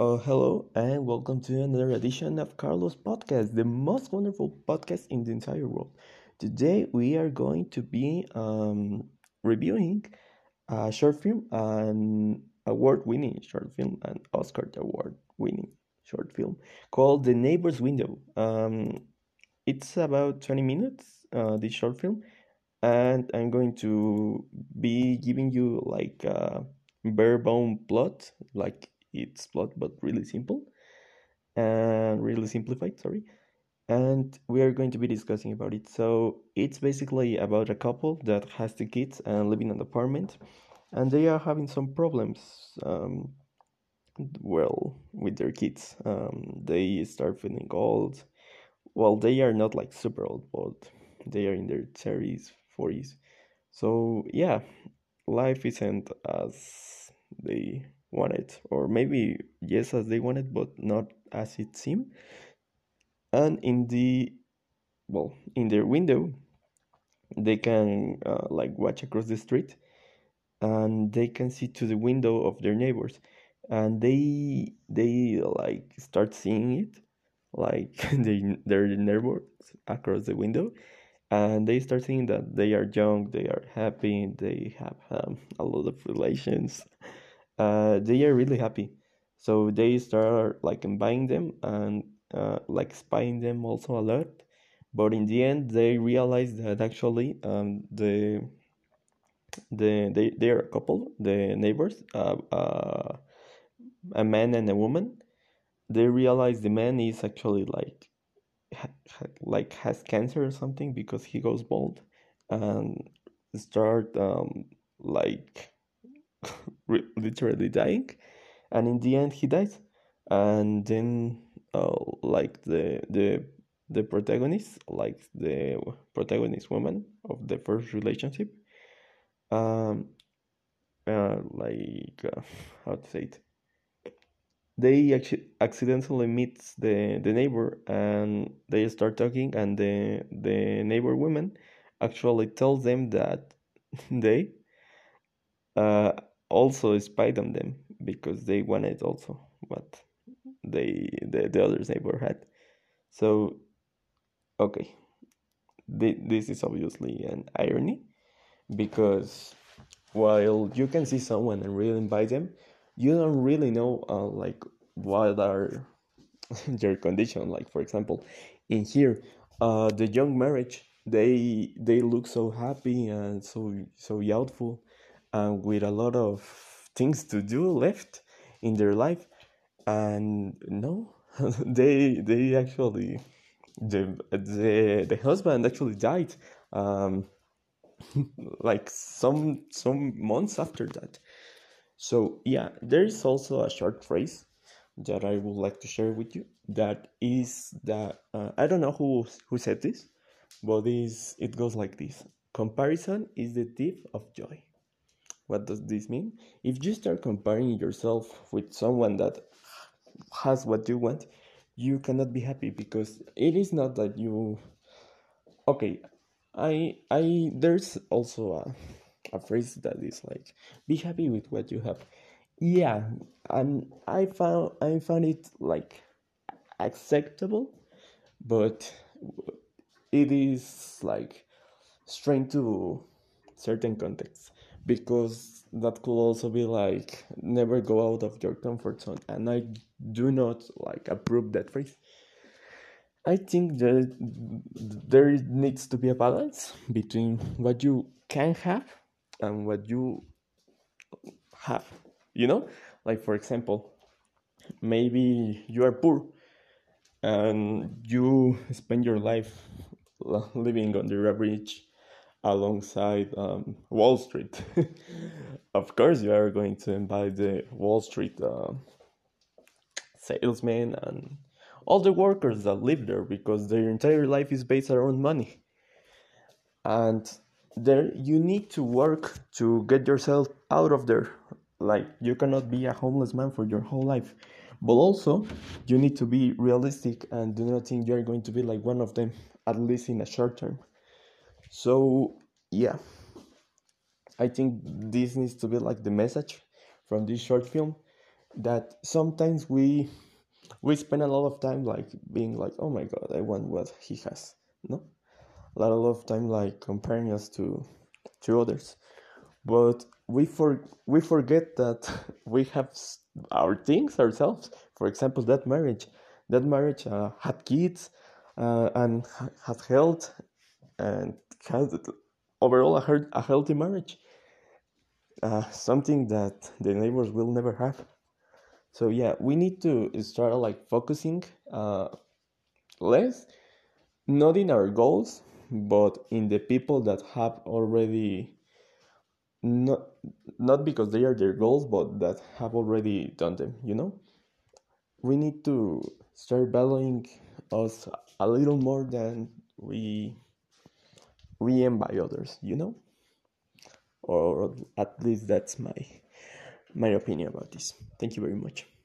Uh, hello and welcome to another edition of Carlos Podcast, the most wonderful podcast in the entire world. Today we are going to be um, reviewing a short film, an award-winning short film, an Oscar award-winning short film called The Neighbor's Window. Um, it's about 20 minutes, uh, this short film, and I'm going to be giving you like a bare bone plot, like it's plot but really simple and really simplified sorry. And we are going to be discussing about it. So it's basically about a couple that has two kids and living in an apartment and they are having some problems um, well with their kids. Um, they start feeling old. Well they are not like super old but they are in their 30s 40s so yeah life isn't as they wanted, or maybe yes, as they wanted, but not as it seemed. And in the well, in their window, they can uh, like watch across the street, and they can see to the window of their neighbors, and they they like start seeing it, like they their neighbors across the window, and they start seeing that they are young, they are happy, they have um, a lot of relations uh, they are really happy. So they start like buying them and uh, like spying them also a lot. But in the end, they realize that actually um, the the they they are a couple, the neighbors, uh, uh, a man and a woman. They realize the man is actually like ha, like has cancer or something because he goes bald and start um, like literally dying and in the end he dies. And then uh, like the the the protagonist like the protagonist woman of the first relationship um uh, like uh, how to say it? They actually accidentally meet the the neighbor and they start talking and the the neighbor woman actually tells them that they uh, also spied on them because they wanted also what they the, the other neighbor had. So okay. This is obviously an irony because while you can see someone and really invite them you don't really know uh, like what are their condition. Like for example in here uh, the young marriage they they look so happy and so so youthful and with a lot of things to do left in their life and no they they actually the the the husband actually died um like some some months after that. So yeah there is also a short phrase that i would like to share with you that is that uh, i don't know who who said this but is it goes like this. Comparison is the thief of joy what does this mean? If you start comparing yourself with someone that has what you want, you cannot be happy because it is not that you okay i i there's also a, a phrase that is like be happy with what you have yeah and i found i found it like acceptable but it is like strange to certain contexts because that could also be like never go out of your comfort zone and i do not like approve that phrase. I think that there needs to be a balance between what you can have and what you have you know? Like for example maybe you are poor and you spend your life uh, living under a bridge alongside um, Wall Street. of course, you are going to invite the Wall Street uh, salesmen and all the workers that live there because their entire life is based around money. And there, you need to work to get yourself out of there. Like, you cannot be a homeless man for your whole life. But also, you need to be realistic and do not think you're going to be like one of them, at least in a short term so yeah. I think this needs to be like the message from this short film that sometimes we we spend a lot of time like being like oh my god i want what he has no? A lot of time like comparing us to to others. But we for we forget that we have our things ourselves. For example that marriage. That marriage uh, had kids uh, and had health and had overall a, a healthy marriage. Uh, something that the neighbors will never have. So yeah we need to start like focusing uh, less not in our goals but in the people that have already not not because they are their goals but that have already done them you know? We need to start valuing us a little more than we we envy others you know? Or at least that's my my opinion about this. Thank you very much